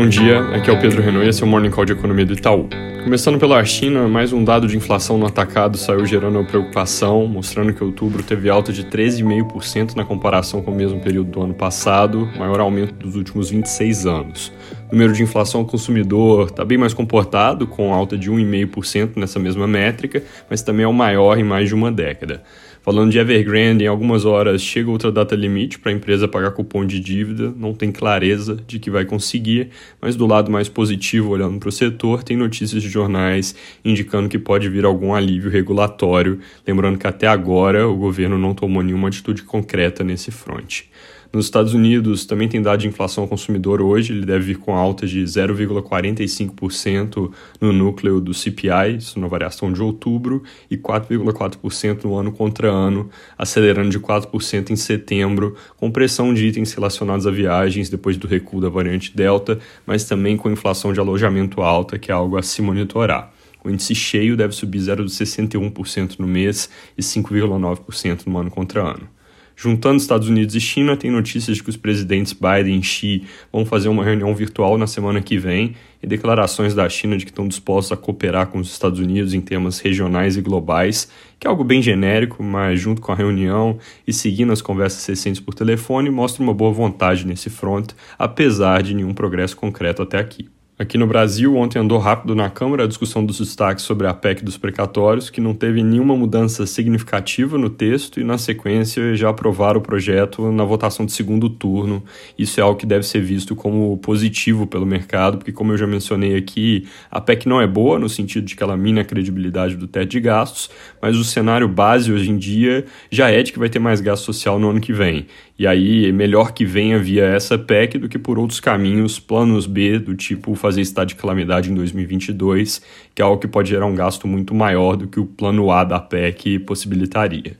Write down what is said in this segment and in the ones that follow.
Bom dia, aqui é o Pedro Renault e esse é o Morning Call de Economia do Itaú. Começando pela China, mais um dado de inflação no atacado saiu gerando preocupação, mostrando que outubro teve alta de 13,5% na comparação com o mesmo período do ano passado, maior aumento dos últimos 26 anos. O número de inflação ao consumidor está bem mais comportado, com alta de 1,5% nessa mesma métrica, mas também é o maior em mais de uma década. Falando de Evergrande, em algumas horas chega outra data limite para a empresa pagar cupom de dívida, não tem clareza de que vai conseguir, mas do lado mais positivo, olhando para o setor, tem notícias de jornais indicando que pode vir algum alívio regulatório, lembrando que até agora o governo não tomou nenhuma atitude concreta nesse fronte. Nos Estados Unidos também tem dado de inflação ao consumidor hoje, ele deve vir com alta de 0,45% no núcleo do CPI, isso na variação de outubro, e 4,4% no ano contra ano, acelerando de 4% em setembro, com pressão de itens relacionados a viagens depois do recuo da variante Delta, mas também com inflação de alojamento alta, que é algo a se monitorar. O índice cheio deve subir 0,61% no mês e 5,9% no ano contra ano. Juntando Estados Unidos e China, tem notícias de que os presidentes Biden e Xi vão fazer uma reunião virtual na semana que vem e declarações da China de que estão dispostos a cooperar com os Estados Unidos em temas regionais e globais, que é algo bem genérico, mas junto com a reunião e seguindo as conversas recentes por telefone, mostra uma boa vontade nesse front, apesar de nenhum progresso concreto até aqui. Aqui no Brasil, ontem andou rápido na Câmara a discussão dos destaques sobre a PEC dos precatórios, que não teve nenhuma mudança significativa no texto e, na sequência, já aprovaram o projeto na votação de segundo turno. Isso é algo que deve ser visto como positivo pelo mercado, porque, como eu já mencionei aqui, a PEC não é boa no sentido de que ela mina a credibilidade do teto de gastos, mas o cenário base hoje em dia já é de que vai ter mais gasto social no ano que vem. E aí, é melhor que venha via essa PEC do que por outros caminhos, planos B, do tipo fazer estado de calamidade em 2022, que é algo que pode gerar um gasto muito maior do que o plano A da PEC possibilitaria.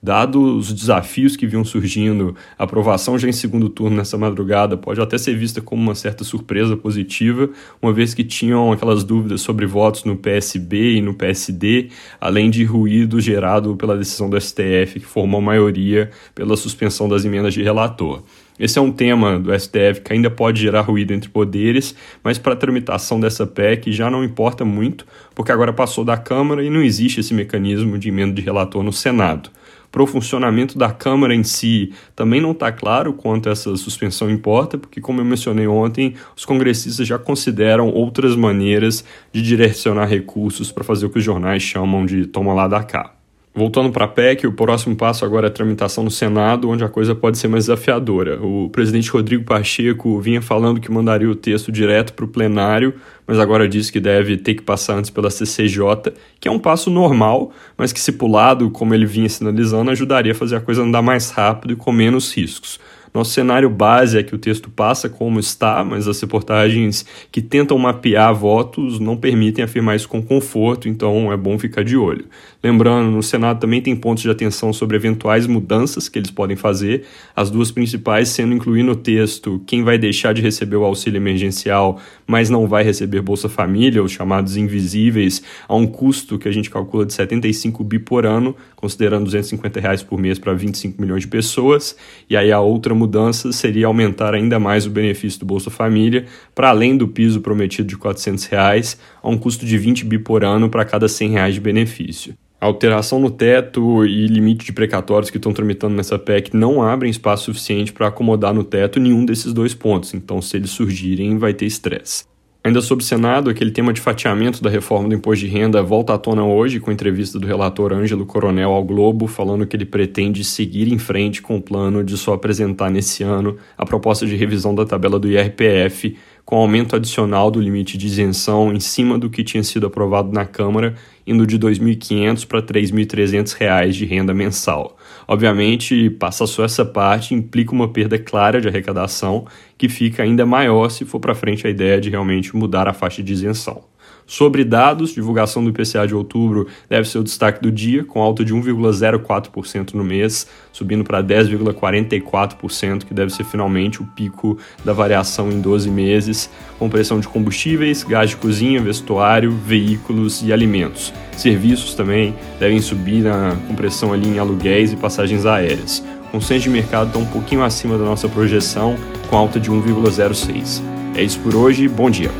Dados os desafios que vinham surgindo, a aprovação já em segundo turno nessa madrugada pode até ser vista como uma certa surpresa positiva, uma vez que tinham aquelas dúvidas sobre votos no PSB e no PSD, além de ruído gerado pela decisão do STF, que formou maioria pela suspensão das emendas de relator. Esse é um tema do STF que ainda pode gerar ruído entre poderes, mas para a tramitação dessa PEC já não importa muito, porque agora passou da Câmara e não existe esse mecanismo de emenda de relator no Senado. Para o funcionamento da Câmara em si, também não está claro quanto essa suspensão importa, porque, como eu mencionei ontem, os congressistas já consideram outras maneiras de direcionar recursos para fazer o que os jornais chamam de toma lá da cá. Voltando para a PEC, o próximo passo agora é a tramitação no Senado, onde a coisa pode ser mais desafiadora. O presidente Rodrigo Pacheco vinha falando que mandaria o texto direto para o plenário, mas agora diz que deve ter que passar antes pela CCJ, que é um passo normal, mas que, se pulado, como ele vinha sinalizando, ajudaria a fazer a coisa andar mais rápido e com menos riscos. Nosso cenário base é que o texto passa como está, mas as reportagens que tentam mapear votos não permitem afirmar isso com conforto, então é bom ficar de olho. Lembrando, no Senado também tem pontos de atenção sobre eventuais mudanças que eles podem fazer, as duas principais sendo incluir no texto quem vai deixar de receber o auxílio emergencial, mas não vai receber Bolsa Família, os chamados invisíveis, a um custo que a gente calcula de 75 bi por ano, considerando 250 reais por mês para 25 milhões de pessoas, e aí a outra mudança seria aumentar ainda mais o benefício do Bolsa Família, para além do piso prometido de 400 reais, a um custo de 20 bi por ano para cada 100 reais de benefício. A alteração no teto e limite de precatórios que estão tramitando nessa PEC não abrem espaço suficiente para acomodar no teto nenhum desses dois pontos, então se eles surgirem vai ter estresse. Ainda sobre o Senado, aquele tema de fatiamento da reforma do imposto de renda volta à tona hoje com a entrevista do relator Ângelo Coronel ao Globo, falando que ele pretende seguir em frente com o plano de só apresentar nesse ano a proposta de revisão da tabela do IRPF, com aumento adicional do limite de isenção em cima do que tinha sido aprovado na Câmara, indo de R$ 2.500 para R$ 3.300 de renda mensal. Obviamente, passa só essa parte implica uma perda clara de arrecadação, que fica ainda maior se for para frente a ideia de realmente mudar a faixa de isenção. Sobre dados, divulgação do IPCA de outubro deve ser o destaque do dia, com alta de 1,04% no mês, subindo para 10,44%, que deve ser finalmente o pico da variação em 12 meses, com pressão de combustíveis, gás de cozinha, vestuário, veículos e alimentos. Serviços também devem subir na compressão ali em aluguéis e passagens aéreas. O consenso de mercado está um pouquinho acima da nossa projeção, com alta de 1,06%. É isso por hoje, bom dia.